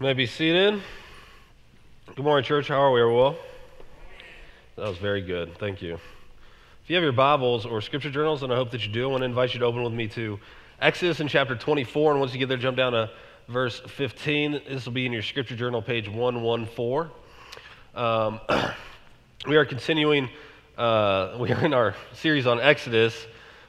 may be seated. Good morning, church. How are we, Will? That was very good. Thank you. If you have your Bibles or scripture journals, and I hope that you do, I want to invite you to open with me to Exodus in chapter 24. And once you get there, jump down to verse 15. This will be in your scripture journal, page 114. Um, we are continuing, uh, we are in our series on Exodus,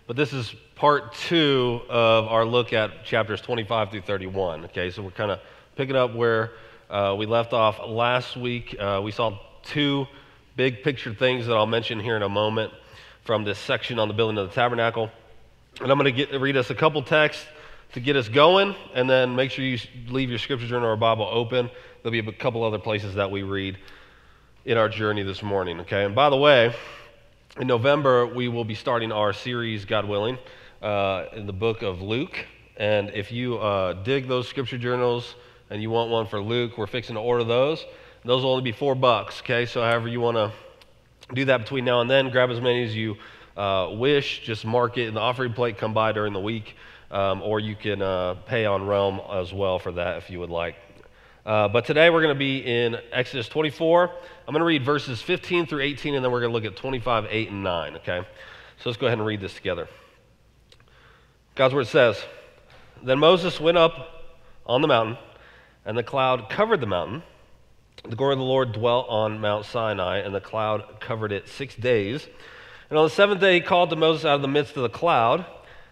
but this is part two of our look at chapters 25 through 31. Okay, so we're kind of picking up where uh, we left off last week. Uh, we saw two big picture things that I'll mention here in a moment from this section on the building of the tabernacle. And I'm going to read us a couple texts to get us going, and then make sure you leave your scripture journal or Bible open. There'll be a couple other places that we read in our journey this morning, okay? And by the way, in November, we will be starting our series, God willing, uh, in the book of Luke. And if you uh, dig those scripture journals, and you want one for Luke, we're fixing to order those. Those will only be four bucks, okay? So, however you want to do that between now and then, grab as many as you uh, wish. Just mark it in the offering plate, come by during the week, um, or you can uh, pay on Realm as well for that if you would like. Uh, but today we're going to be in Exodus 24. I'm going to read verses 15 through 18, and then we're going to look at 25, 8, and 9, okay? So let's go ahead and read this together. God's word says Then Moses went up on the mountain and the cloud covered the mountain. The glory of the Lord dwelt on Mount Sinai, and the cloud covered it six days. And on the seventh day, he called to Moses out of the midst of the cloud.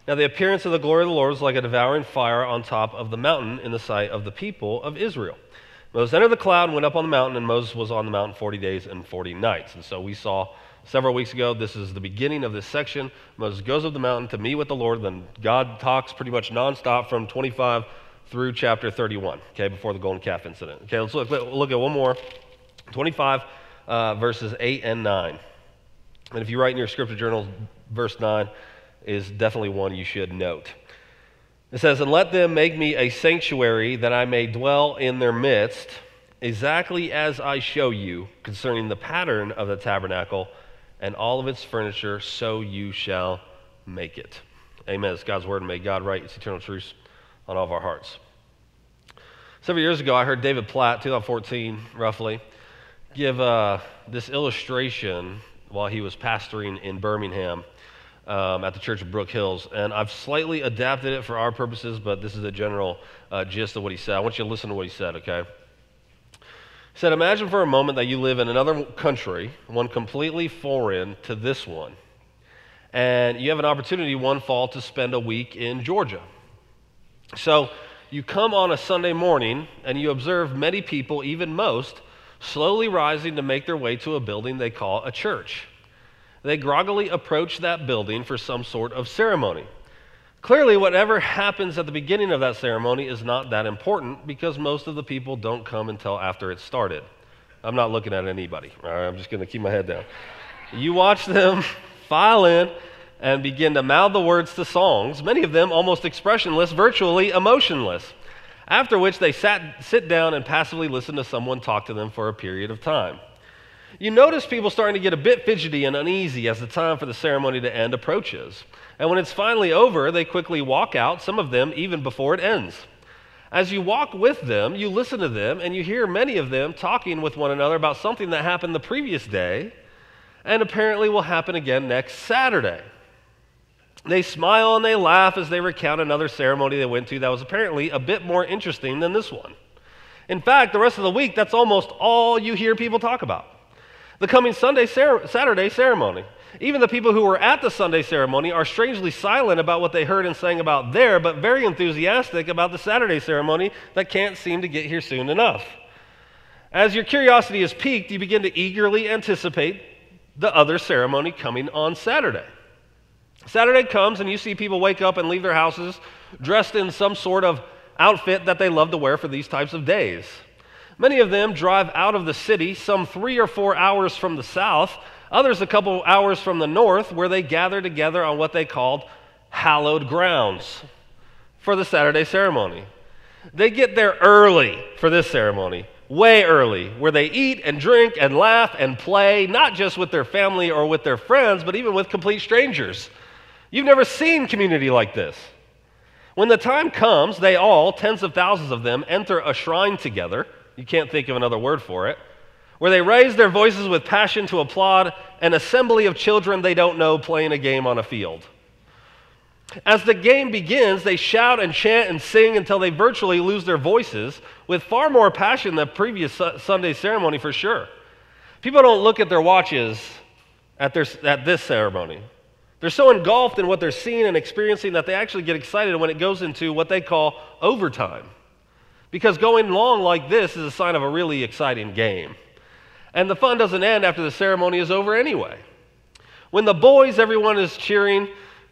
Now, the appearance of the glory of the Lord was like a devouring fire on top of the mountain in the sight of the people of Israel. Moses entered the cloud and went up on the mountain, and Moses was on the mountain 40 days and 40 nights. And so we saw several weeks ago, this is the beginning of this section. Moses goes up the mountain to meet with the Lord. Then God talks pretty much nonstop from 25 through chapter 31, okay, before the golden calf incident. Okay, let's look, look at one more 25 uh, verses 8 and 9. And if you write in your scripture journals, verse 9 is definitely one you should note. It says, And let them make me a sanctuary that I may dwell in their midst, exactly as I show you concerning the pattern of the tabernacle and all of its furniture, so you shall make it. Amen. It's God's word, and may God write its eternal truths on all of our hearts. Several years ago, I heard David Platt, 2014 roughly, give uh, this illustration while he was pastoring in Birmingham um, at the Church of Brook Hills. And I've slightly adapted it for our purposes, but this is the general uh, gist of what he said. I want you to listen to what he said, okay? He said, Imagine for a moment that you live in another country, one completely foreign to this one, and you have an opportunity one fall to spend a week in Georgia. So you come on a Sunday morning and you observe many people, even most, slowly rising to make their way to a building they call a church. They groggily approach that building for some sort of ceremony. Clearly, whatever happens at the beginning of that ceremony is not that important because most of the people don't come until after it started. I'm not looking at anybody. All right, I'm just going to keep my head down. You watch them file in and begin to mouth the words to songs, many of them almost expressionless, virtually emotionless. After which they sat, sit down and passively listen to someone talk to them for a period of time. You notice people starting to get a bit fidgety and uneasy as the time for the ceremony to end approaches. And when it's finally over, they quickly walk out, some of them even before it ends. As you walk with them, you listen to them, and you hear many of them talking with one another about something that happened the previous day and apparently will happen again next Saturday. They smile and they laugh as they recount another ceremony they went to that was apparently a bit more interesting than this one. In fact, the rest of the week, that's almost all you hear people talk about. The coming Sunday, Saturday ceremony. Even the people who were at the Sunday ceremony are strangely silent about what they heard and sang about there, but very enthusiastic about the Saturday ceremony that can't seem to get here soon enough. As your curiosity is piqued, you begin to eagerly anticipate the other ceremony coming on Saturday. Saturday comes and you see people wake up and leave their houses dressed in some sort of outfit that they love to wear for these types of days. Many of them drive out of the city, some three or four hours from the south, others a couple hours from the north, where they gather together on what they called hallowed grounds for the Saturday ceremony. They get there early for this ceremony, way early, where they eat and drink and laugh and play, not just with their family or with their friends, but even with complete strangers. You've never seen community like this. When the time comes, they all, tens of thousands of them, enter a shrine together. You can't think of another word for it. Where they raise their voices with passion to applaud an assembly of children they don't know playing a game on a field. As the game begins, they shout and chant and sing until they virtually lose their voices with far more passion than previous Sunday ceremony for sure. People don't look at their watches at, their, at this ceremony. They're so engulfed in what they're seeing and experiencing that they actually get excited when it goes into what they call overtime. Because going long like this is a sign of a really exciting game. And the fun doesn't end after the ceremony is over anyway. When the boys, everyone is cheering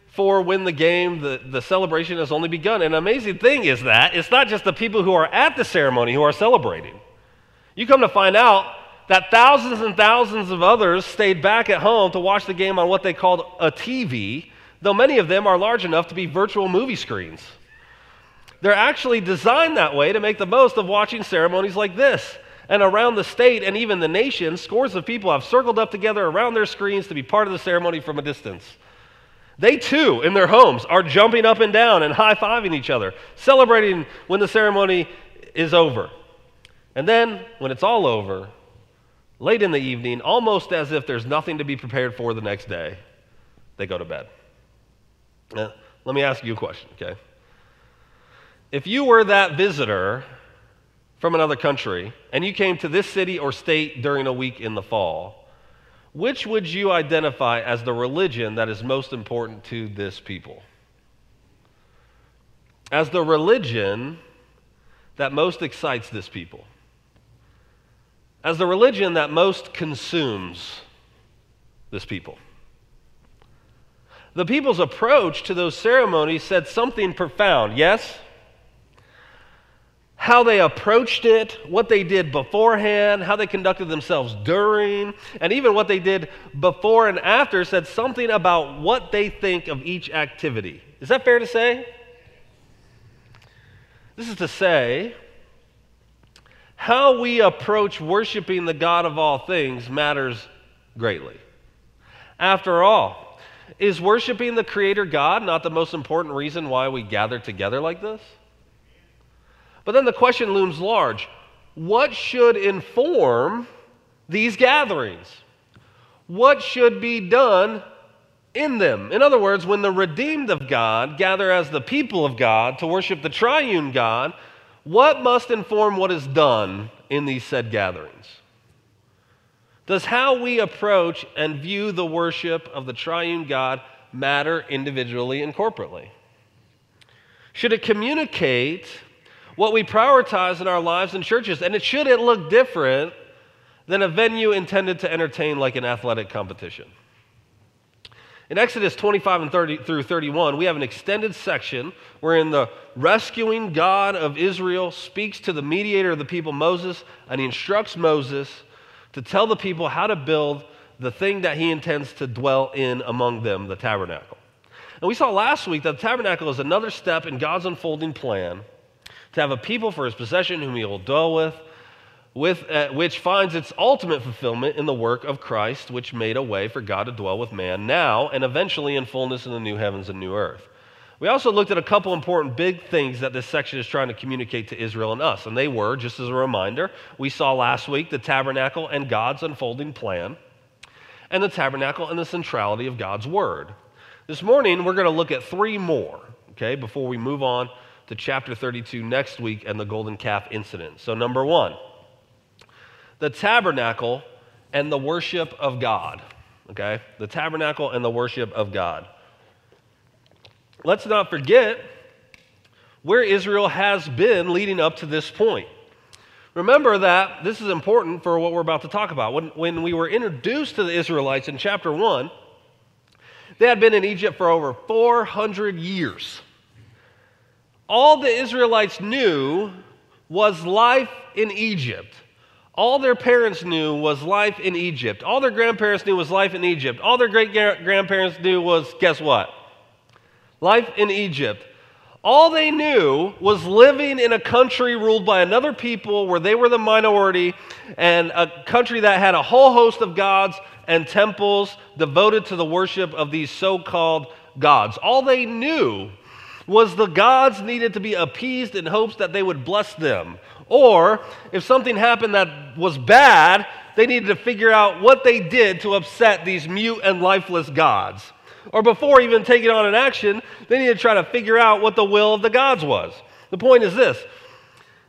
for win the game, the, the celebration has only begun. And an amazing thing is that it's not just the people who are at the ceremony who are celebrating. You come to find out that thousands and thousands of others stayed back at home to watch the game on what they called a TV, though many of them are large enough to be virtual movie screens. They're actually designed that way to make the most of watching ceremonies like this. And around the state and even the nation, scores of people have circled up together around their screens to be part of the ceremony from a distance. They too, in their homes, are jumping up and down and high fiving each other, celebrating when the ceremony is over. And then, when it's all over, late in the evening, almost as if there's nothing to be prepared for the next day, they go to bed. Now, let me ask you a question, okay? If you were that visitor from another country and you came to this city or state during a week in the fall, which would you identify as the religion that is most important to this people? As the religion that most excites this people? As the religion that most consumes this people? The people's approach to those ceremonies said something profound, yes? how they approached it, what they did beforehand, how they conducted themselves during, and even what they did before and after said something about what they think of each activity. Is that fair to say? This is to say, how we approach worshiping the God of all things matters greatly. After all, is worshiping the Creator God not the most important reason why we gather together like this? But then the question looms large what should inform these gatherings? What should be done in them? In other words, when the redeemed of God gather as the people of God to worship the triune God, what must inform what is done in these said gatherings? Does how we approach and view the worship of the triune God matter individually and corporately? Should it communicate what we prioritize in our lives and churches. And it should it look different than a venue intended to entertain like an athletic competition. In Exodus 25 and 30 through 31, we have an extended section wherein the rescuing God of Israel speaks to the mediator of the people, Moses, and he instructs Moses to tell the people how to build the thing that he intends to dwell in among them, the tabernacle. And we saw last week that the tabernacle is another step in God's unfolding plan to have a people for his possession whom he will dwell with, with uh, which finds its ultimate fulfillment in the work of Christ, which made a way for God to dwell with man now and eventually in fullness in the new heavens and new earth. We also looked at a couple important big things that this section is trying to communicate to Israel and us, and they were, just as a reminder, we saw last week the tabernacle and God's unfolding plan, and the tabernacle and the centrality of God's word. This morning, we're going to look at three more, okay, before we move on to chapter 32 next week and the golden calf incident. So, number one, the tabernacle and the worship of God. Okay? The tabernacle and the worship of God. Let's not forget where Israel has been leading up to this point. Remember that this is important for what we're about to talk about. When, when we were introduced to the Israelites in chapter 1, they had been in Egypt for over 400 years all the Israelites knew was life in Egypt. All their parents knew was life in Egypt. All their grandparents knew was life in Egypt. All their great grandparents knew was, guess what? Life in Egypt. All they knew was living in a country ruled by another people where they were the minority and a country that had a whole host of gods and temples devoted to the worship of these so called gods. All they knew was the gods needed to be appeased in hopes that they would bless them. Or if something happened that was bad, they needed to figure out what they did to upset these mute and lifeless gods. Or before even taking on an action, they needed to try to figure out what the will of the gods was. The point is this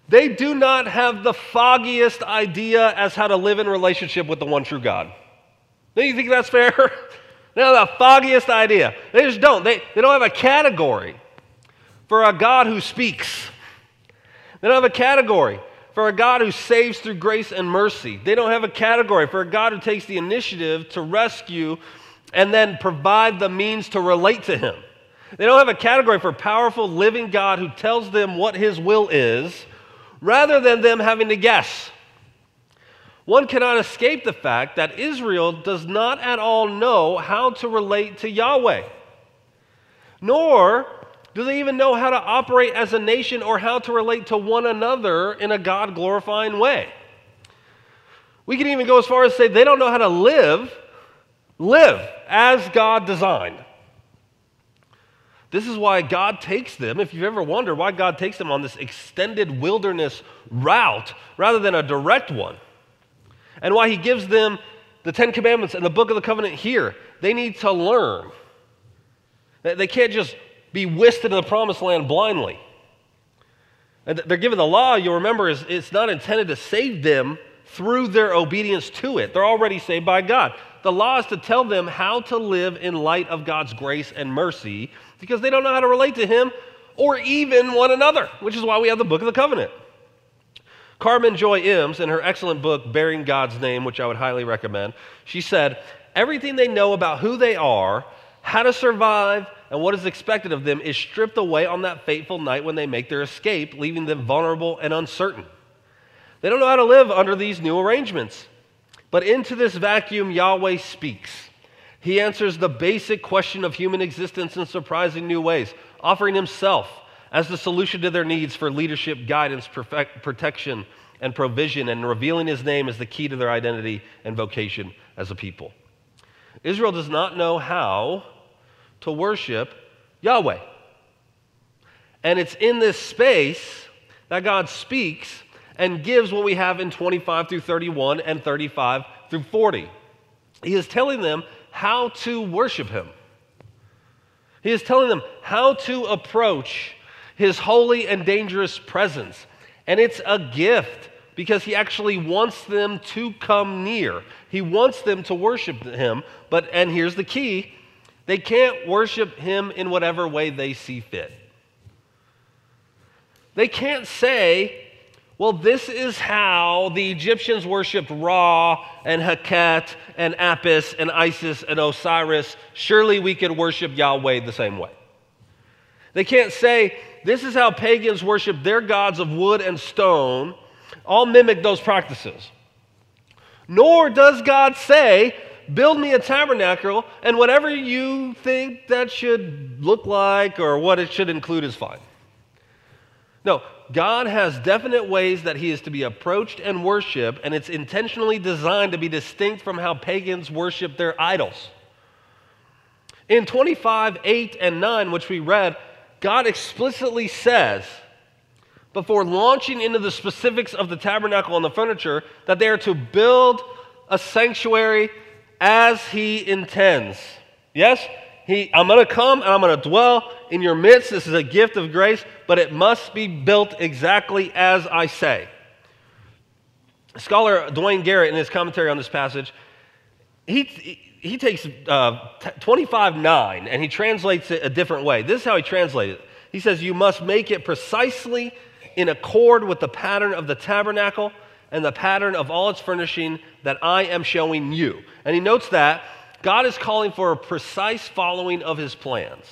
they do not have the foggiest idea as how to live in relationship with the one true God. Do you think that's fair? they have the foggiest idea. They just don't. They, they don't have a category for a God who speaks. They don't have a category for a God who saves through grace and mercy. They don't have a category for a God who takes the initiative to rescue and then provide the means to relate to Him. They don't have a category for a powerful, living God who tells them what His will is rather than them having to guess. One cannot escape the fact that Israel does not at all know how to relate to Yahweh, nor do they even know how to operate as a nation or how to relate to one another in a God glorifying way. We can even go as far as say they don't know how to live, live as God designed. This is why God takes them, if you've ever wondered why God takes them on this extended wilderness route rather than a direct one, and why He gives them the Ten Commandments and the Book of the Covenant here. They need to learn. They can't just be whisked into the promised land blindly. And they're given the law, you'll remember, is it's not intended to save them through their obedience to it. They're already saved by God. The law is to tell them how to live in light of God's grace and mercy because they don't know how to relate to Him or even one another, which is why we have the Book of the Covenant. Carmen Joy Imes, in her excellent book, Bearing God's Name, which I would highly recommend, she said, Everything they know about who they are, how to survive, and what is expected of them is stripped away on that fateful night when they make their escape, leaving them vulnerable and uncertain. They don't know how to live under these new arrangements. But into this vacuum, Yahweh speaks. He answers the basic question of human existence in surprising new ways, offering Himself as the solution to their needs for leadership, guidance, perfect, protection, and provision, and revealing His name as the key to their identity and vocation as a people. Israel does not know how to worship Yahweh. And it's in this space that God speaks and gives what we have in 25 through 31 and 35 through 40. He is telling them how to worship Him. He is telling them how to approach His holy and dangerous presence. And it's a gift because He actually wants them to come near. He wants them to worship Him. But, and here's the key they can't worship him in whatever way they see fit. They can't say, well, this is how the Egyptians worshiped Ra and Heket and Apis and Isis and Osiris. Surely we can worship Yahweh the same way. They can't say, this is how pagans worship their gods of wood and stone, all mimic those practices. Nor does God say, build me a tabernacle, and whatever you think that should look like or what it should include is fine. No, God has definite ways that He is to be approached and worshiped, and it's intentionally designed to be distinct from how pagans worship their idols. In 25, 8, and 9, which we read, God explicitly says, before launching into the specifics of the tabernacle and the furniture, that they are to build a sanctuary as he intends. Yes? He, I'm going to come and I'm going to dwell in your midst. This is a gift of grace, but it must be built exactly as I say. Scholar Duane Garrett, in his commentary on this passage, he, he takes uh, 25 9 and he translates it a different way. This is how he translated it. He says, You must make it precisely in accord with the pattern of the tabernacle and the pattern of all its furnishing that I am showing you. And he notes that God is calling for a precise following of his plans.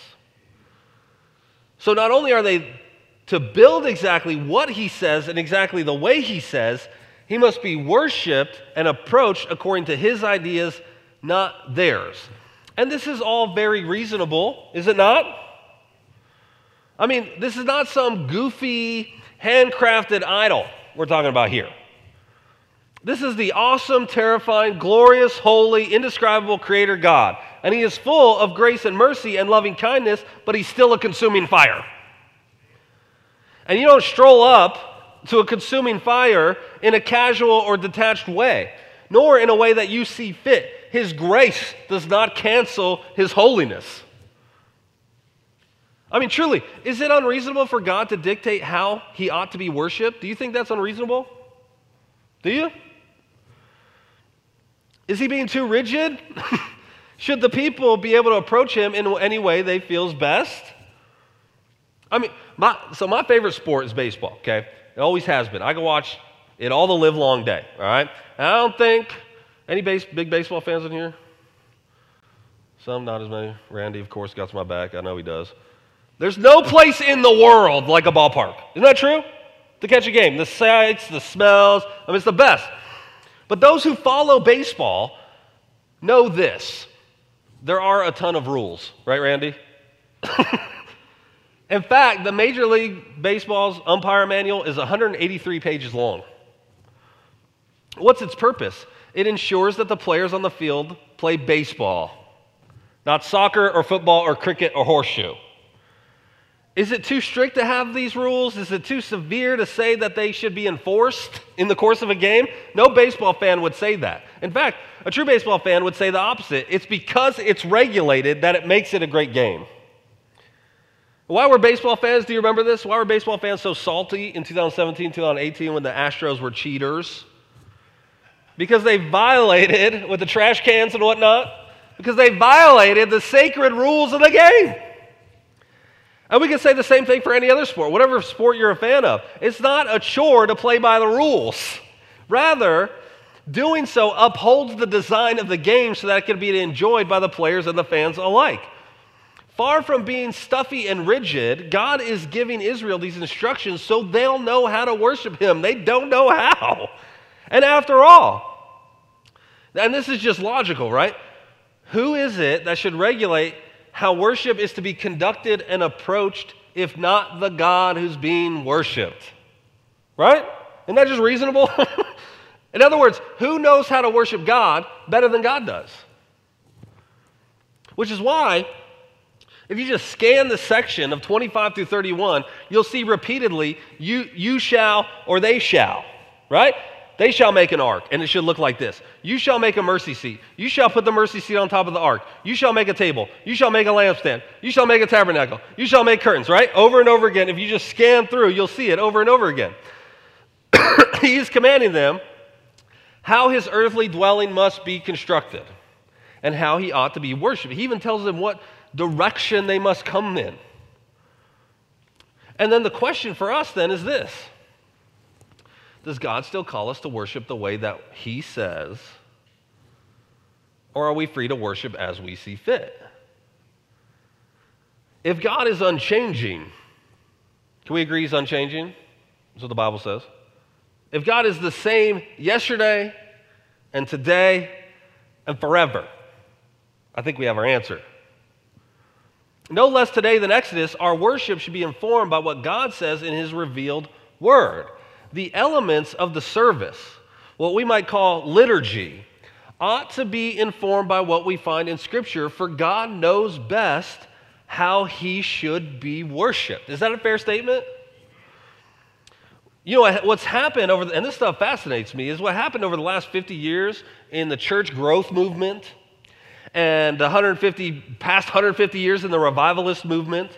So not only are they to build exactly what he says and exactly the way he says, he must be worshiped and approached according to his ideas, not theirs. And this is all very reasonable, is it not? I mean, this is not some goofy, handcrafted idol we're talking about here. This is the awesome, terrifying, glorious, holy, indescribable Creator God. and he is full of grace and mercy and loving kindness, but he's still a consuming fire. And you don't stroll up to a consuming fire in a casual or detached way, nor in a way that you see fit. His grace does not cancel his holiness. I mean, truly, is it unreasonable for God to dictate how he ought to be worshiped? Do you think that's unreasonable? Do you? Is he being too rigid? Should the people be able to approach him in any way they feels best? I mean, my, so my favorite sport is baseball, okay? It always has been. I can watch it all the live long day, all right? And I don't think any base, big baseball fans in here? Some, not as many. Randy, of course, got my back. I know he does. There's no place in the world like a ballpark. Isn't that true? To catch a game. The sights, the smells, I mean, it's the best. But those who follow baseball know this there are a ton of rules, right, Randy? in fact, the Major League Baseball's umpire manual is 183 pages long. What's its purpose? It ensures that the players on the field play baseball, not soccer or football or cricket or horseshoe. Is it too strict to have these rules? Is it too severe to say that they should be enforced in the course of a game? No baseball fan would say that. In fact, a true baseball fan would say the opposite. It's because it's regulated that it makes it a great game. Why were baseball fans, do you remember this? Why were baseball fans so salty in 2017, 2018 when the Astros were cheaters? Because they violated, with the trash cans and whatnot, because they violated the sacred rules of the game. And we can say the same thing for any other sport, whatever sport you're a fan of. It's not a chore to play by the rules. Rather, doing so upholds the design of the game so that it can be enjoyed by the players and the fans alike. Far from being stuffy and rigid, God is giving Israel these instructions so they'll know how to worship Him. They don't know how. And after all, and this is just logical, right? Who is it that should regulate how worship is to be conducted and approached if not the God who's being worshiped. Right? Isn't that just reasonable? In other words, who knows how to worship God better than God does? Which is why, if you just scan the section of 25 through 31, you'll see repeatedly, you, you shall or they shall, right? They shall make an ark, and it should look like this. You shall make a mercy seat. You shall put the mercy seat on top of the ark. You shall make a table. You shall make a lampstand. You shall make a tabernacle. You shall make curtains, right? Over and over again. If you just scan through, you'll see it over and over again. he is commanding them how his earthly dwelling must be constructed and how he ought to be worshiped. He even tells them what direction they must come in. And then the question for us then is this does God still call us to worship the way that He says? Or are we free to worship as we see fit? If God is unchanging, can we agree He's unchanging? That's what the Bible says. If God is the same yesterday and today and forever, I think we have our answer. No less today than Exodus, our worship should be informed by what God says in His revealed word the elements of the service, what we might call liturgy, ought to be informed by what we find in Scripture, for God knows best how he should be worshiped. Is that a fair statement? You know, what's happened over, the, and this stuff fascinates me, is what happened over the last 50 years in the church growth movement and 150, past 150 years in the revivalist movement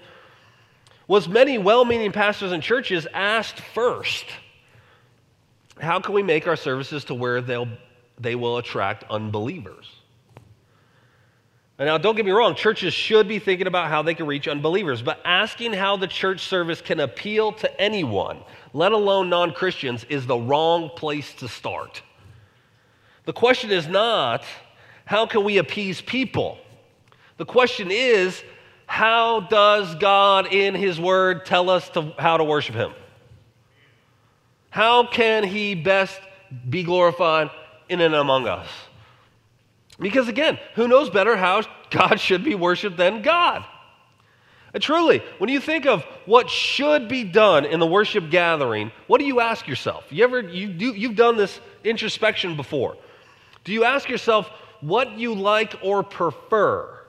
was many well meaning pastors and churches asked first, how can we make our services to where they'll, they will attract unbelievers? And now, don't get me wrong, churches should be thinking about how they can reach unbelievers, but asking how the church service can appeal to anyone, let alone non Christians, is the wrong place to start. The question is not, how can we appease people? The question is, how does God in His Word tell us to, how to worship Him? How can he best be glorified in and among us? Because again, who knows better how God should be worshiped than God? And truly, when you think of what should be done in the worship gathering, what do you ask yourself? You ever you do you've done this introspection before. Do you ask yourself what you like or prefer?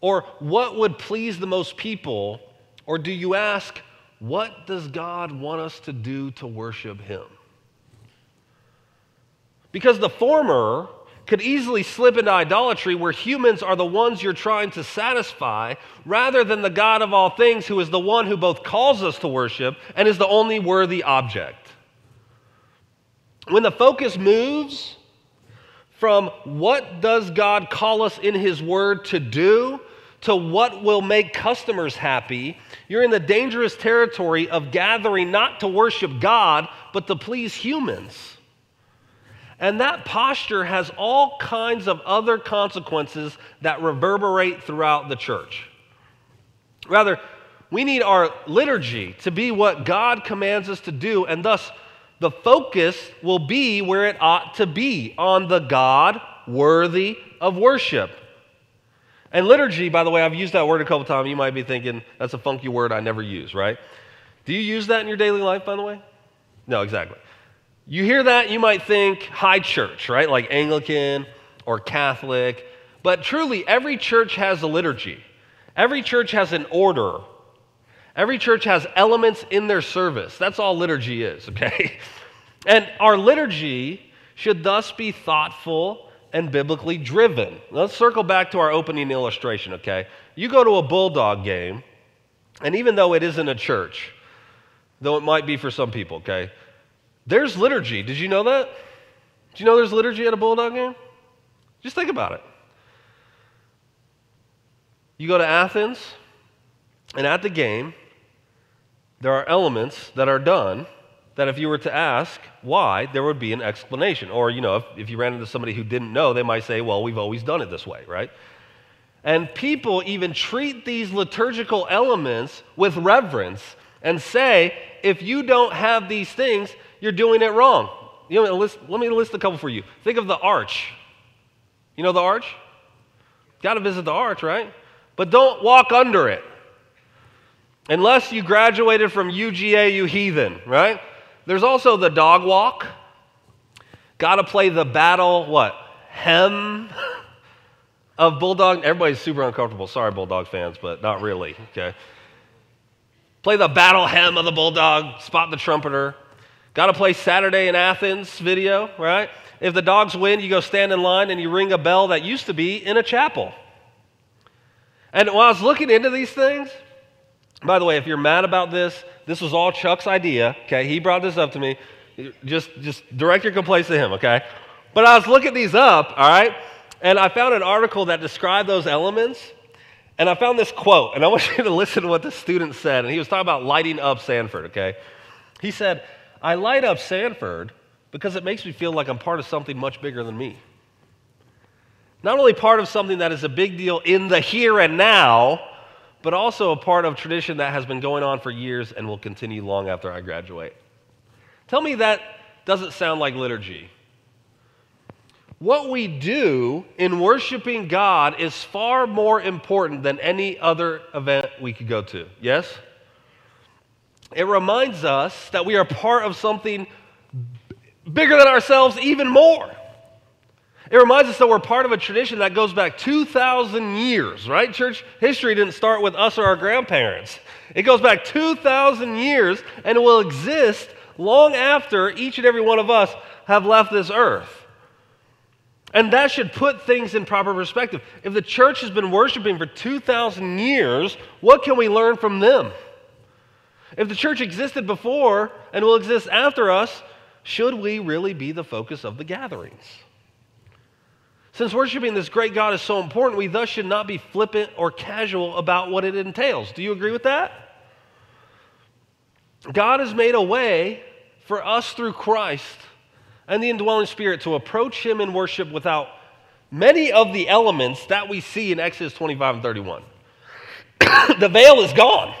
Or what would please the most people? Or do you ask, what does God want us to do to worship Him? Because the former could easily slip into idolatry where humans are the ones you're trying to satisfy rather than the God of all things who is the one who both calls us to worship and is the only worthy object. When the focus moves from what does God call us in his word to do to what will make customers happy, you're in the dangerous territory of gathering not to worship God but to please humans. And that posture has all kinds of other consequences that reverberate throughout the church. Rather, we need our liturgy to be what God commands us to do, and thus the focus will be where it ought to be on the God worthy of worship. And liturgy, by the way, I've used that word a couple times. You might be thinking, that's a funky word I never use, right? Do you use that in your daily life, by the way? No, exactly. You hear that, you might think high church, right? Like Anglican or Catholic. But truly, every church has a liturgy, every church has an order, every church has elements in their service. That's all liturgy is, okay? And our liturgy should thus be thoughtful and biblically driven. Let's circle back to our opening illustration, okay? You go to a Bulldog game, and even though it isn't a church, though it might be for some people, okay? There's liturgy. Did you know that? Did you know there's liturgy at a Bulldog game? Just think about it. You go to Athens, and at the game, there are elements that are done that if you were to ask why, there would be an explanation. Or, you know, if, if you ran into somebody who didn't know, they might say, well, we've always done it this way, right? And people even treat these liturgical elements with reverence and say, if you don't have these things, you're doing it wrong. You know, list, let me list a couple for you. Think of the arch. You know the arch? Got to visit the arch, right? But don't walk under it. Unless you graduated from UGA, you heathen, right? There's also the dog walk. Got to play the battle, what? Hem of Bulldog. Everybody's super uncomfortable. Sorry, Bulldog fans, but not really, okay? Play the battle hem of the Bulldog, spot the trumpeter. Got to play Saturday in Athens video, right? If the dogs win, you go stand in line and you ring a bell that used to be in a chapel. And while I was looking into these things, by the way, if you're mad about this, this was all Chuck's idea, okay? He brought this up to me. Just, just direct your complaints to him, okay? But I was looking these up, all right? And I found an article that described those elements. And I found this quote, and I want you to listen to what the student said. And he was talking about lighting up Sanford, okay? He said, I light up Sanford because it makes me feel like I'm part of something much bigger than me. Not only part of something that is a big deal in the here and now, but also a part of tradition that has been going on for years and will continue long after I graduate. Tell me that doesn't sound like liturgy. What we do in worshiping God is far more important than any other event we could go to. Yes? It reminds us that we are part of something bigger than ourselves, even more. It reminds us that we're part of a tradition that goes back 2,000 years, right? Church history didn't start with us or our grandparents. It goes back 2,000 years and it will exist long after each and every one of us have left this earth. And that should put things in proper perspective. If the church has been worshiping for 2,000 years, what can we learn from them? If the church existed before and will exist after us, should we really be the focus of the gatherings? Since worshiping this great God is so important, we thus should not be flippant or casual about what it entails. Do you agree with that? God has made a way for us through Christ and the indwelling spirit to approach Him in worship without many of the elements that we see in Exodus 25 and 31. the veil is gone.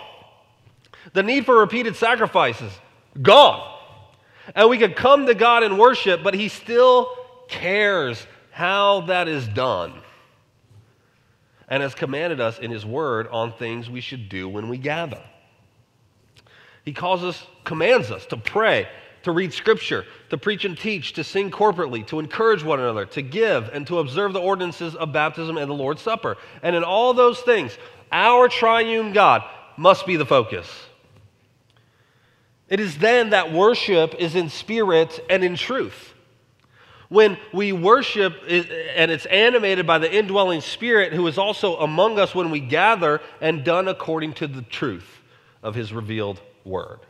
The need for repeated sacrifices, gone. And we could come to God in worship, but He still cares how that is done and has commanded us in His Word on things we should do when we gather. He calls us, commands us to pray to read scripture, to preach and teach, to sing corporately, to encourage one another, to give, and to observe the ordinances of baptism and the Lord's Supper. And in all those things, our triune God must be the focus. It is then that worship is in spirit and in truth. When we worship and it's animated by the indwelling spirit who is also among us when we gather and done according to the truth of his revealed word.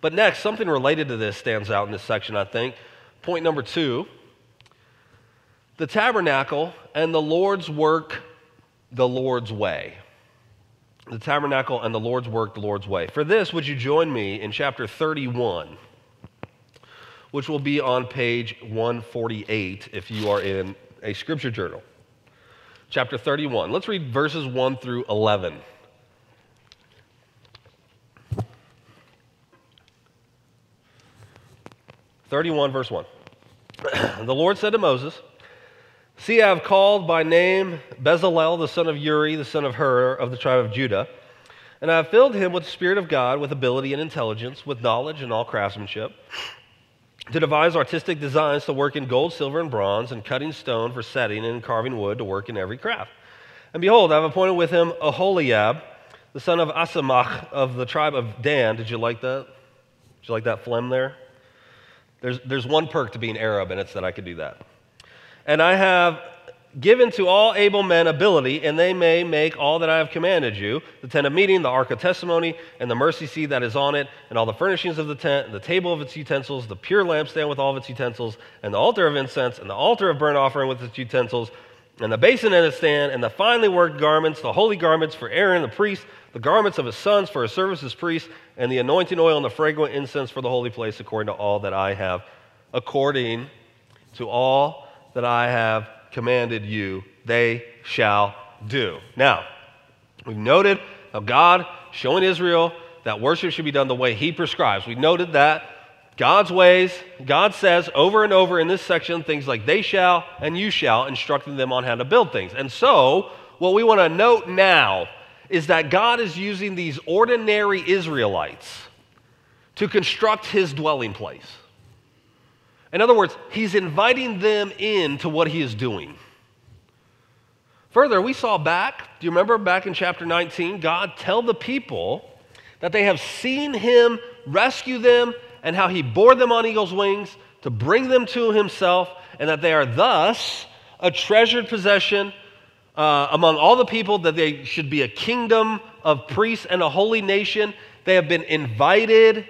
But next, something related to this stands out in this section, I think. Point number two the tabernacle and the Lord's work the Lord's way. The tabernacle and the Lord's work the Lord's way. For this, would you join me in chapter 31, which will be on page 148 if you are in a scripture journal. Chapter 31. Let's read verses 1 through 11. 31, verse 1. the Lord said to Moses, See, I have called by name Bezalel, the son of Uri, the son of Hur, of the tribe of Judah, and I have filled him with the Spirit of God, with ability and intelligence, with knowledge and all craftsmanship, to devise artistic designs to work in gold, silver, and bronze, and cutting stone for setting, and carving wood to work in every craft. And behold, I have appointed with him Aholiab, the son of Asamach of the tribe of Dan. Did you like that? Did you like that phlegm there? There's, there's one perk to being Arab, and it's that I could do that. And I have given to all able men ability, and they may make all that I have commanded you the tent of meeting, the ark of testimony, and the mercy seat that is on it, and all the furnishings of the tent, the table of its utensils, the pure lampstand with all of its utensils, and the altar of incense, and the altar of burnt offering with its utensils, and the basin and its stand, and the finely worked garments, the holy garments for Aaron the priest, the garments of his sons for his service as priests, and the anointing oil and the fragrant incense for the holy place, according to all that I have, according to all that I have commanded you, they shall do. Now, we've noted how God showing Israel that worship should be done the way he prescribes. We noted that God's ways, God says over and over in this section things like they shall and you shall, instructing them on how to build things. And so, what we want to note now is that God is using these ordinary Israelites to construct his dwelling place. In other words, he's inviting them in to what he is doing. Further, we saw back, do you remember back in chapter 19, God tell the people that they have seen him rescue them and how he bore them on eagle's wings to bring them to himself, and that they are thus a treasured possession uh, among all the people that they should be a kingdom of priests and a holy nation. They have been invited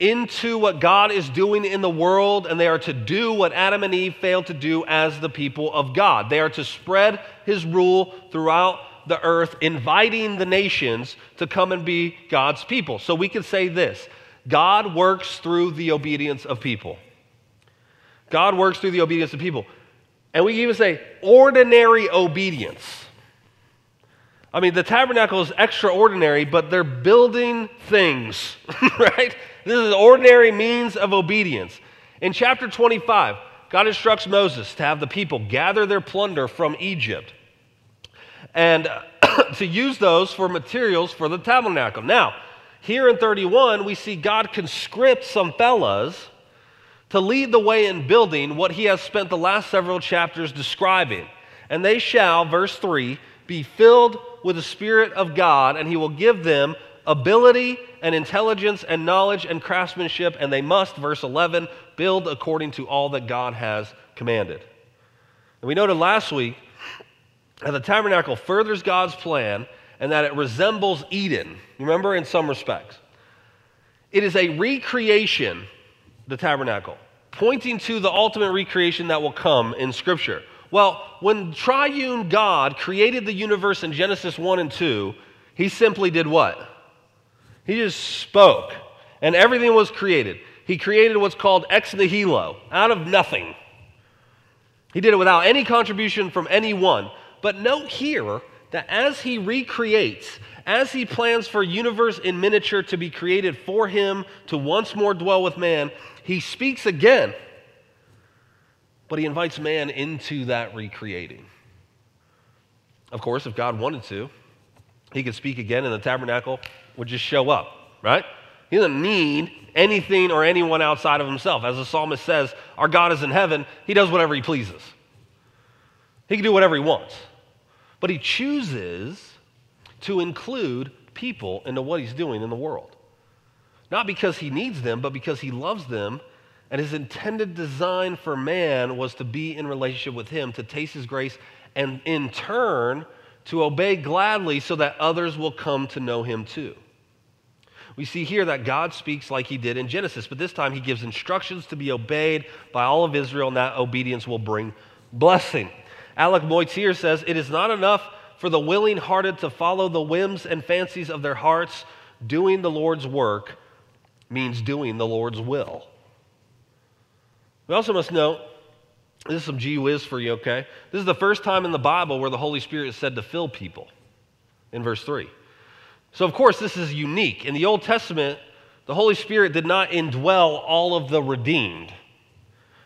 into what God is doing in the world, and they are to do what Adam and Eve failed to do as the people of God. They are to spread his rule throughout the earth, inviting the nations to come and be God's people. So we can say this God works through the obedience of people. God works through the obedience of people. And we even say ordinary obedience. I mean, the tabernacle is extraordinary, but they're building things, right? This is ordinary means of obedience. In chapter 25, God instructs Moses to have the people gather their plunder from Egypt and to use those for materials for the tabernacle. Now, here in 31, we see God conscript some fellas to lead the way in building what he has spent the last several chapters describing. And they shall, verse 3, be filled with the Spirit of God, and he will give them ability and intelligence and knowledge and craftsmanship, and they must, verse 11, build according to all that God has commanded. And we noted last week that the tabernacle furthers God's plan and that it resembles Eden. Remember, in some respects, it is a recreation the tabernacle, pointing to the ultimate recreation that will come in Scripture. Well, when triune God created the universe in Genesis 1 and 2, he simply did what? He just spoke, and everything was created. He created what's called ex nihilo, out of nothing. He did it without any contribution from anyone. But note here that as he recreates, as he plans for universe in miniature to be created for him to once more dwell with man, he speaks again, but he invites man into that recreating. Of course, if God wanted to, he could speak again and the tabernacle would just show up, right? He doesn't need anything or anyone outside of himself. As the psalmist says, our God is in heaven, he does whatever he pleases. He can do whatever he wants. But he chooses to include people into what he's doing in the world. Not because he needs them, but because he loves them. And his intended design for man was to be in relationship with him, to taste his grace, and in turn, to obey gladly so that others will come to know him too. We see here that God speaks like he did in Genesis, but this time he gives instructions to be obeyed by all of Israel, and that obedience will bring blessing. Alec Motyer says, It is not enough for the willing hearted to follow the whims and fancies of their hearts. Doing the Lord's work means doing the Lord's will. We also must note this is some gee whiz for you, okay? This is the first time in the Bible where the Holy Spirit is said to fill people in verse 3. So, of course, this is unique. In the Old Testament, the Holy Spirit did not indwell all of the redeemed.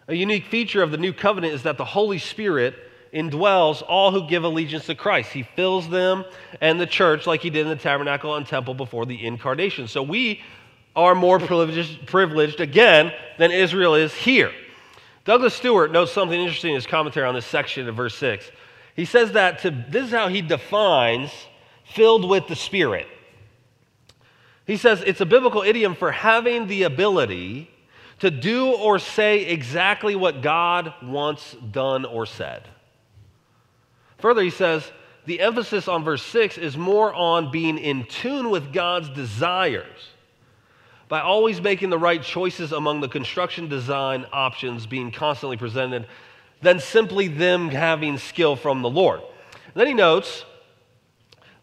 A unique feature of the new covenant is that the Holy Spirit indwells all who give allegiance to Christ. He fills them and the church like he did in the tabernacle and temple before the incarnation. So we are more privileged, privileged again than Israel is here. Douglas Stuart notes something interesting in his commentary on this section of verse 6. He says that to, this is how he defines filled with the Spirit. He says it's a biblical idiom for having the ability to do or say exactly what God wants done or said. Further, he says the emphasis on verse 6 is more on being in tune with God's desires by always making the right choices among the construction design options being constantly presented than simply them having skill from the Lord. And then he notes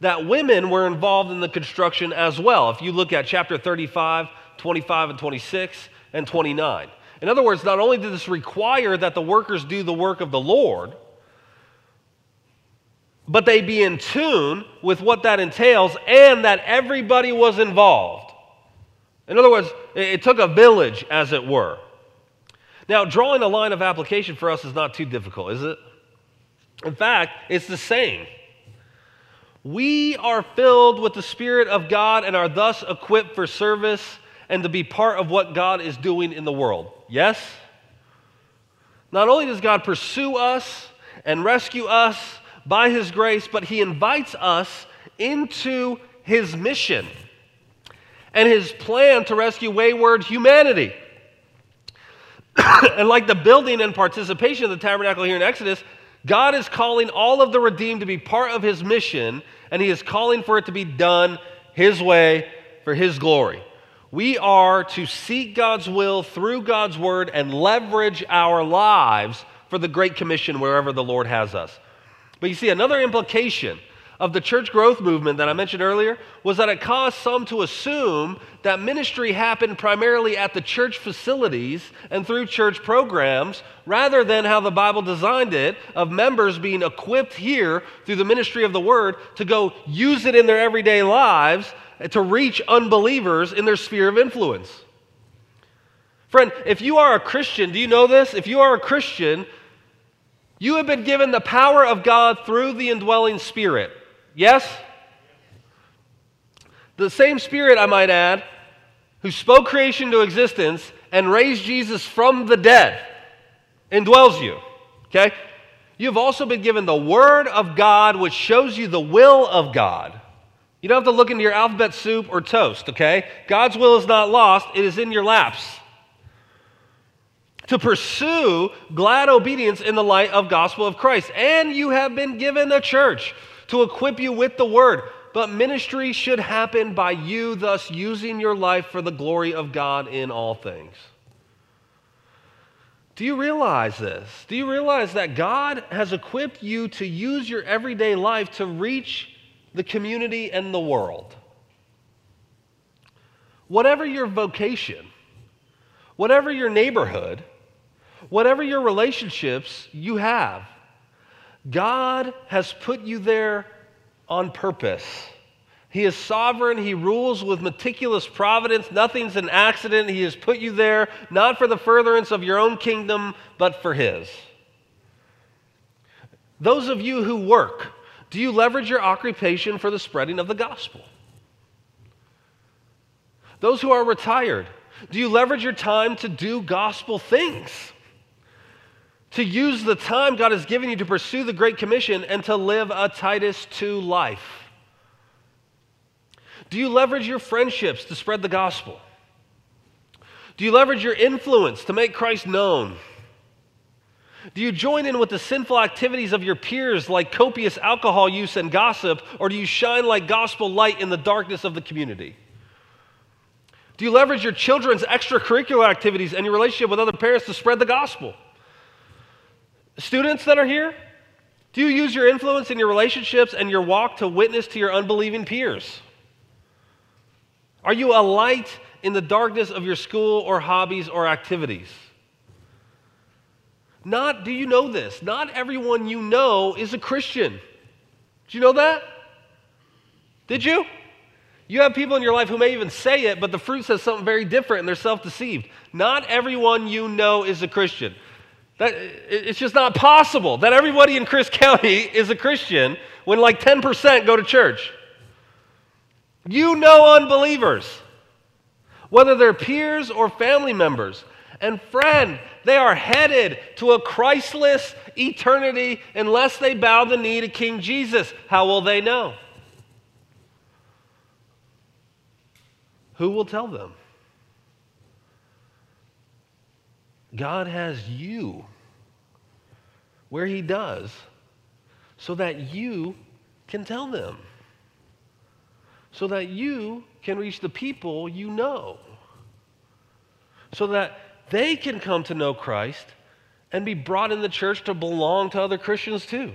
that women were involved in the construction as well. If you look at chapter 35, 25, and 26, and 29. In other words, not only did this require that the workers do the work of the Lord, but they be in tune with what that entails and that everybody was involved. In other words, it took a village, as it were. Now, drawing a line of application for us is not too difficult, is it? In fact, it's the same. We are filled with the Spirit of God and are thus equipped for service and to be part of what God is doing in the world. Yes? Not only does God pursue us and rescue us by His grace, but He invites us into His mission and his plan to rescue wayward humanity. and like the building and participation of the tabernacle here in Exodus, God is calling all of the redeemed to be part of his mission, and he is calling for it to be done his way for his glory. We are to seek God's will through God's word and leverage our lives for the Great Commission wherever the Lord has us. But you see, another implication of the church growth movement that I mentioned earlier was that it caused some to assume that ministry happened primarily at the church facilities and through church programs rather than how the Bible designed it of members being equipped here through the ministry of the word to go use it in their everyday lives to reach unbelievers in their sphere of influence. Friend, if you are a Christian, do you know this? If you are a Christian, you have been given the power of God through the indwelling Spirit. Yes? The same Spirit, I might add, who spoke creation to existence and raised Jesus from the dead indwells you. Okay? You've also been given the Word of God, which shows you the will of God. You don't have to look into your alphabet soup or toast, okay? God's will is not lost, it is in your laps. To pursue glad obedience in the light of gospel of Christ. And you have been given a church to equip you with the word. But ministry should happen by you, thus using your life for the glory of God in all things. Do you realize this? Do you realize that God has equipped you to use your everyday life to reach the community and the world? Whatever your vocation, whatever your neighborhood, whatever your relationships you have, God has put you there on purpose. He is sovereign. He rules with meticulous providence. Nothing's an accident. He has put you there not for the furtherance of your own kingdom, but for His. Those of you who work, do you leverage your occupation for the spreading of the gospel? Those who are retired, do you leverage your time to do gospel things? To use the time God has given you to pursue the Great Commission and to live a Titus 2 life? Do you leverage your friendships to spread the gospel? Do you leverage your influence to make Christ known? Do you join in with the sinful activities of your peers like copious alcohol use and gossip, or do you shine like gospel light in the darkness of the community? Do you leverage your children's extracurricular activities and your relationship with other parents to spread the gospel? Students that are here, do you use your influence in your relationships and your walk to witness to your unbelieving peers? Are you a light in the darkness of your school or hobbies or activities? Not, do you know this? Not everyone you know is a Christian. Did you know that? Did you? You have people in your life who may even say it, but the fruit says something very different and they're self deceived. Not everyone you know is a Christian. That, it's just not possible that everybody in Crisp County is a Christian when like 10% go to church. You know unbelievers, whether they're peers or family members. And friend, they are headed to a Christless eternity unless they bow the knee to King Jesus. How will they know? Who will tell them? God has you where He does so that you can tell them, so that you can reach the people you know, so that they can come to know Christ and be brought in the church to belong to other Christians too.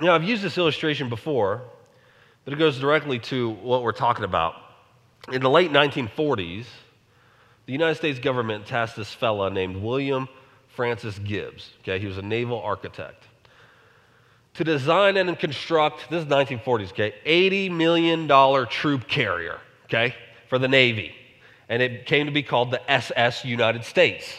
Now, I've used this illustration before, but it goes directly to what we're talking about. In the late 1940s, the United States government tasked this fella named William Francis Gibbs. Okay, he was a naval architect. To design and construct, this is 1940s, okay, $80 million troop carrier, okay, for the Navy. And it came to be called the SS United States.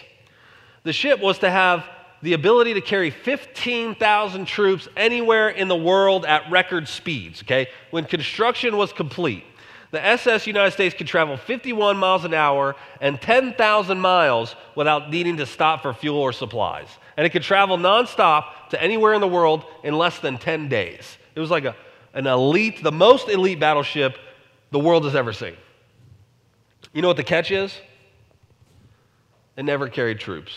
The ship was to have the ability to carry 15,000 troops anywhere in the world at record speeds, okay? When construction was complete, the SS United States could travel 51 miles an hour and 10,000 miles without needing to stop for fuel or supplies. And it could travel nonstop to anywhere in the world in less than 10 days. It was like a, an elite, the most elite battleship the world has ever seen. You know what the catch is? It never carried troops.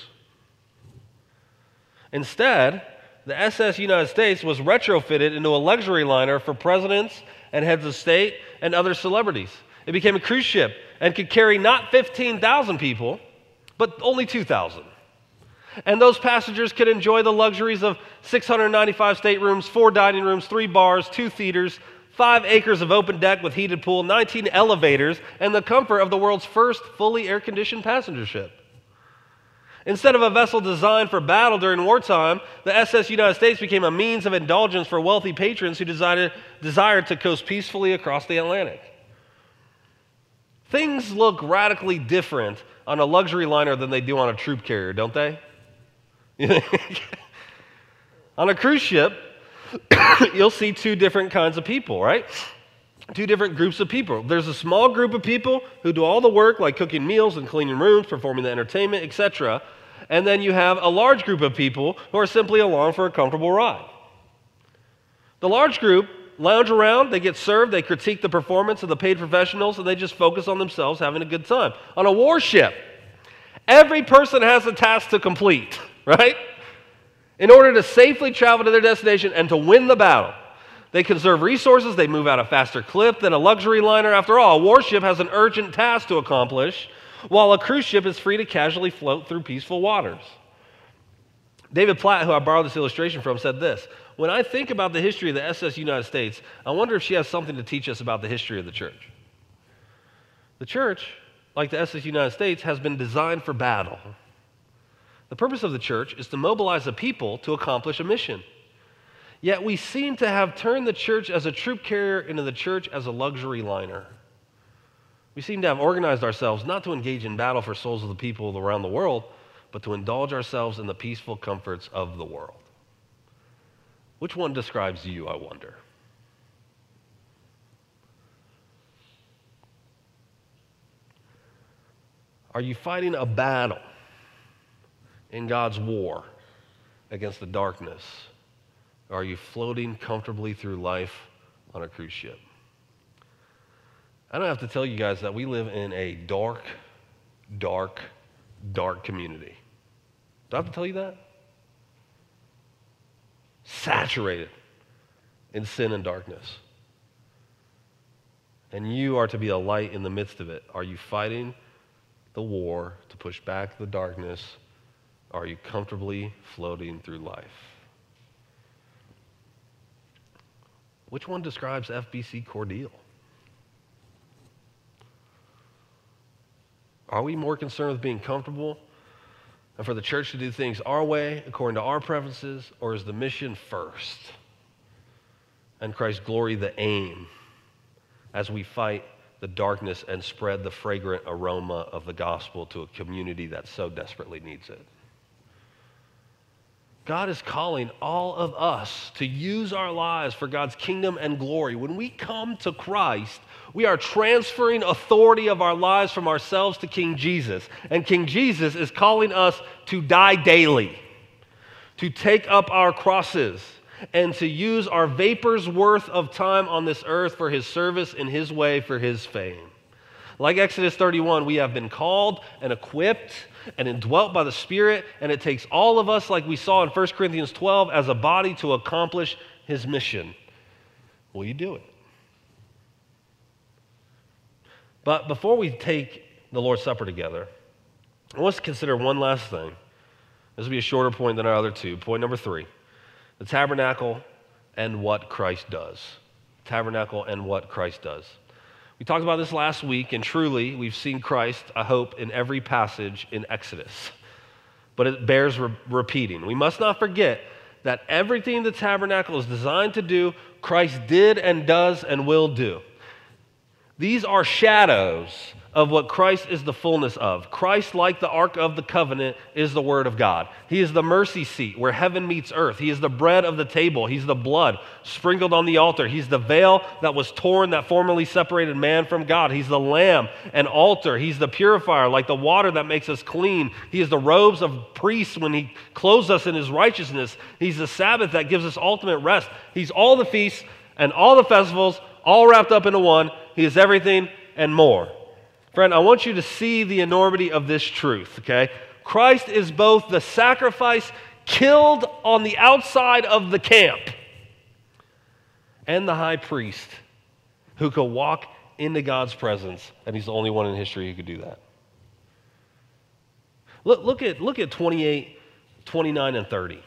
Instead, the SS United States was retrofitted into a luxury liner for presidents and heads of state and other celebrities. It became a cruise ship and could carry not 15,000 people, but only 2,000. And those passengers could enjoy the luxuries of 695 staterooms, four dining rooms, three bars, two theaters, five acres of open deck with heated pool, 19 elevators, and the comfort of the world's first fully air conditioned passenger ship. Instead of a vessel designed for battle during wartime, the SS United States became a means of indulgence for wealthy patrons who desired, desired to coast peacefully across the Atlantic. Things look radically different on a luxury liner than they do on a troop carrier, don't they? on a cruise ship, you'll see two different kinds of people, right? Two different groups of people. There's a small group of people who do all the work, like cooking meals and cleaning rooms, performing the entertainment, etc. And then you have a large group of people who are simply along for a comfortable ride. The large group lounge around, they get served, they critique the performance of the paid professionals, and they just focus on themselves having a good time. On a warship, every person has a task to complete, right? In order to safely travel to their destination and to win the battle. They conserve resources, they move at a faster clip than a luxury liner. After all, a warship has an urgent task to accomplish, while a cruise ship is free to casually float through peaceful waters. David Platt, who I borrowed this illustration from, said this When I think about the history of the SS United States, I wonder if she has something to teach us about the history of the church. The church, like the SS United States, has been designed for battle. The purpose of the church is to mobilize a people to accomplish a mission. Yet we seem to have turned the church as a troop carrier into the church as a luxury liner. We seem to have organized ourselves not to engage in battle for souls of the people around the world, but to indulge ourselves in the peaceful comforts of the world. Which one describes you, I wonder? Are you fighting a battle in God's war against the darkness? Are you floating comfortably through life on a cruise ship? I don't have to tell you guys that we live in a dark, dark, dark community. Do I have to tell you that? Saturated in sin and darkness. And you are to be a light in the midst of it. Are you fighting the war to push back the darkness? Are you comfortably floating through life? Which one describes FBC Cordele? Are we more concerned with being comfortable and for the church to do things our way, according to our preferences, or is the mission first? And Christ's glory the aim as we fight the darkness and spread the fragrant aroma of the gospel to a community that so desperately needs it. God is calling all of us to use our lives for God's kingdom and glory. When we come to Christ, we are transferring authority of our lives from ourselves to King Jesus. And King Jesus is calling us to die daily, to take up our crosses, and to use our vapor's worth of time on this earth for his service in his way for his fame. Like Exodus 31, we have been called and equipped and indwelt by the Spirit, and it takes all of us, like we saw in 1 Corinthians 12, as a body to accomplish his mission. Will you do it? But before we take the Lord's Supper together, I want us to consider one last thing. This will be a shorter point than our other two. Point number three the tabernacle and what Christ does. Tabernacle and what Christ does. We talked about this last week, and truly, we've seen Christ, I hope, in every passage in Exodus. But it bears re- repeating. We must not forget that everything the tabernacle is designed to do, Christ did and does and will do. These are shadows of what Christ is the fullness of. Christ, like the Ark of the Covenant, is the Word of God. He is the mercy seat where heaven meets earth. He is the bread of the table. He's the blood sprinkled on the altar. He's the veil that was torn that formerly separated man from God. He's the lamb and altar. He's the purifier, like the water that makes us clean. He is the robes of priests when He clothes us in His righteousness. He's the Sabbath that gives us ultimate rest. He's all the feasts and all the festivals, all wrapped up into one. He is everything and more. Friend, I want you to see the enormity of this truth, okay? Christ is both the sacrifice killed on the outside of the camp and the high priest who could walk into God's presence, and he's the only one in history who could do that. Look, look, at, look at 28, 29, and 30.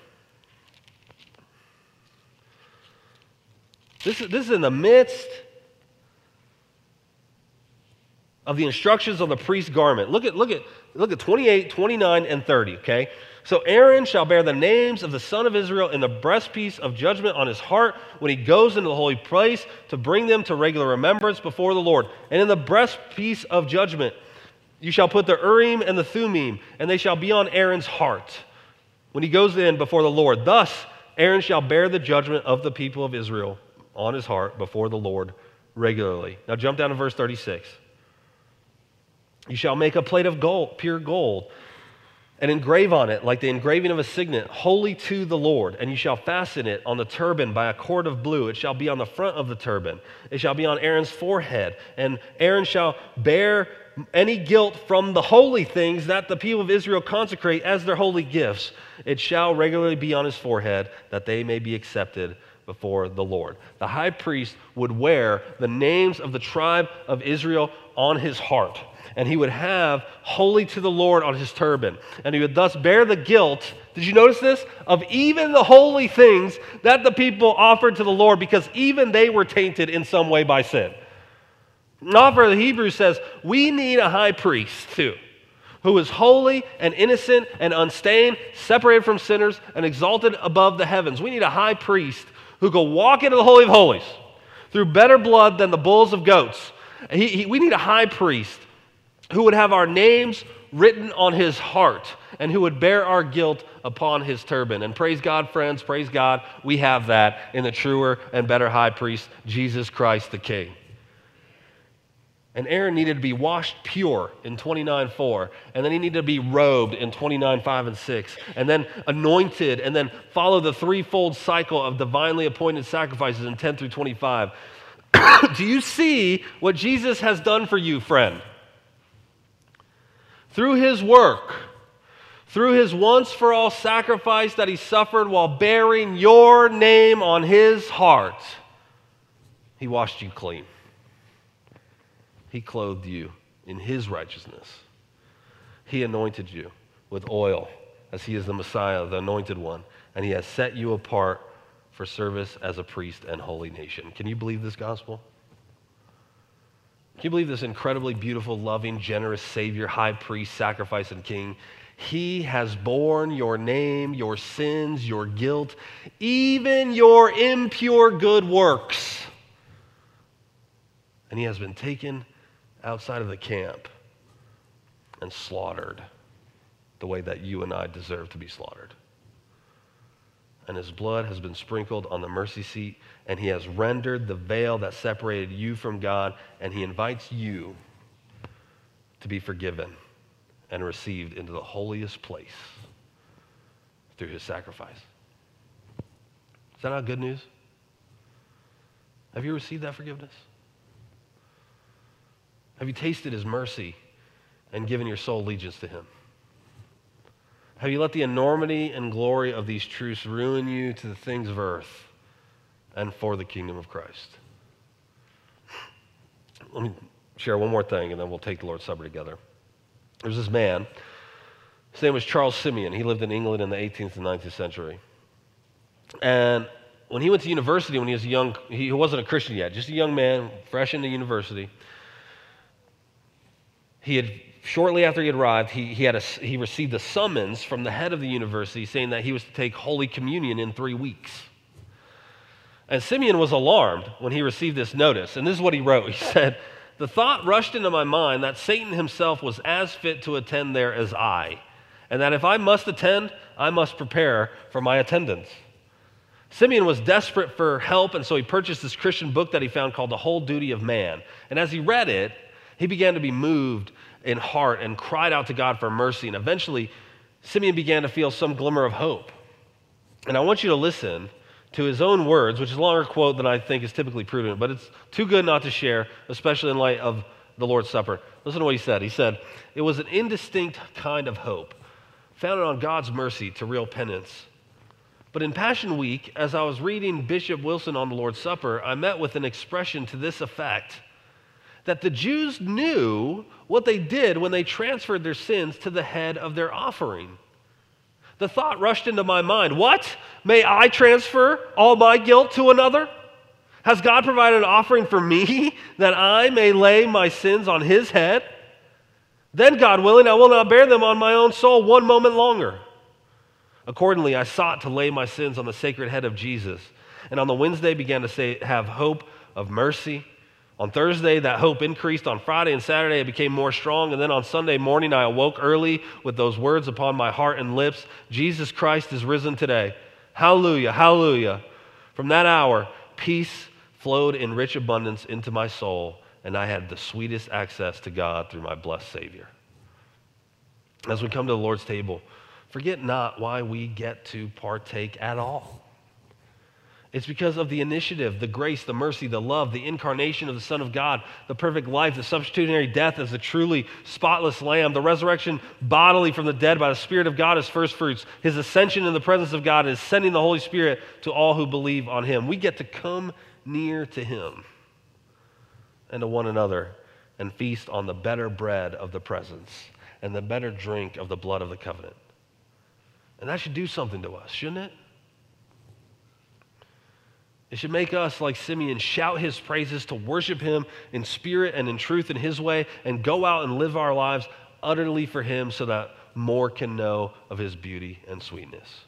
This is, this is in the midst of the instructions on the priest's garment. Look at, look at, look at 28, 29, and 30, okay? So Aaron shall bear the names of the son of Israel in the breastpiece of judgment on his heart when he goes into the holy place to bring them to regular remembrance before the Lord. And in the breastpiece of judgment you shall put the Urim and the Thummim, and they shall be on Aaron's heart when he goes in before the Lord. Thus Aaron shall bear the judgment of the people of Israel on his heart before the Lord regularly. Now jump down to verse 36. You shall make a plate of gold, pure gold, and engrave on it, like the engraving of a signet, holy to the Lord. And you shall fasten it on the turban by a cord of blue. It shall be on the front of the turban. It shall be on Aaron's forehead. And Aaron shall bear any guilt from the holy things that the people of Israel consecrate as their holy gifts. It shall regularly be on his forehead, that they may be accepted before the Lord. The high priest would wear the names of the tribe of Israel on his heart and he would have holy to the Lord on his turban. And he would thus bear the guilt, did you notice this? Of even the holy things that the people offered to the Lord because even they were tainted in some way by sin. The for the Hebrews says, We need a high priest too, who is holy and innocent and unstained, separated from sinners, and exalted above the heavens. We need a high priest who can walk into the Holy of Holies through better blood than the bulls of goats. He, he, we need a high priest who would have our names written on his heart and who would bear our guilt upon his turban. And praise God, friends, praise God, we have that in the truer and better high priest, Jesus Christ the King. And Aaron needed to be washed pure in 29 4. And then he needed to be robed in 29 5 and 6. And then anointed. And then follow the threefold cycle of divinely appointed sacrifices in 10 through 25. Do you see what Jesus has done for you, friend? Through his work, through his once for all sacrifice that he suffered while bearing your name on his heart, he washed you clean. He clothed you in his righteousness. He anointed you with oil as he is the Messiah, the anointed one, and he has set you apart for service as a priest and holy nation. Can you believe this gospel? Can you believe this incredibly beautiful, loving, generous Savior, high priest, sacrifice, and king? He has borne your name, your sins, your guilt, even your impure good works. And he has been taken outside of the camp and slaughtered the way that you and I deserve to be slaughtered. And his blood has been sprinkled on the mercy seat, and he has rendered the veil that separated you from God, and he invites you to be forgiven and received into the holiest place through his sacrifice. Is that not good news? Have you received that forgiveness? Have you tasted his mercy and given your soul allegiance to him? Have you let the enormity and glory of these truths ruin you to the things of earth and for the kingdom of Christ? Let me share one more thing and then we'll take the Lord's Supper together. There's this man. His name was Charles Simeon. He lived in England in the 18th and 19th century. And when he went to university, when he was young, he wasn't a Christian yet, just a young man, fresh into university he had shortly after he arrived, he, he, had a, he received a summons from the head of the university saying that he was to take Holy Communion in three weeks. And Simeon was alarmed when he received this notice. And this is what he wrote He said, The thought rushed into my mind that Satan himself was as fit to attend there as I, and that if I must attend, I must prepare for my attendance. Simeon was desperate for help, and so he purchased this Christian book that he found called The Whole Duty of Man. And as he read it, he began to be moved in heart and cried out to God for mercy. And eventually, Simeon began to feel some glimmer of hope. And I want you to listen to his own words, which is a longer quote than I think is typically prudent, but it's too good not to share, especially in light of the Lord's Supper. Listen to what he said. He said, It was an indistinct kind of hope, founded on God's mercy to real penance. But in Passion Week, as I was reading Bishop Wilson on the Lord's Supper, I met with an expression to this effect that the Jews knew what they did when they transferred their sins to the head of their offering. The thought rushed into my mind what? May I transfer all my guilt to another? Has God provided an offering for me that I may lay my sins on his head? Then, God willing, I will not bear them on my own soul one moment longer. Accordingly, I sought to lay my sins on the sacred head of Jesus, and on the Wednesday began to say, have hope of mercy on Thursday, that hope increased. On Friday and Saturday, it became more strong. And then on Sunday morning, I awoke early with those words upon my heart and lips Jesus Christ is risen today. Hallelujah, hallelujah. From that hour, peace flowed in rich abundance into my soul, and I had the sweetest access to God through my blessed Savior. As we come to the Lord's table, forget not why we get to partake at all. It's because of the initiative, the grace, the mercy, the love, the incarnation of the Son of God, the perfect life, the substitutionary death as the truly spotless lamb, the resurrection bodily from the dead by the Spirit of God as first fruits, his ascension in the presence of God is sending the Holy Spirit to all who believe on him. We get to come near to him and to one another and feast on the better bread of the presence and the better drink of the blood of the covenant. And that should do something to us, shouldn't it? It should make us, like Simeon, shout his praises to worship him in spirit and in truth in his way and go out and live our lives utterly for him so that more can know of his beauty and sweetness.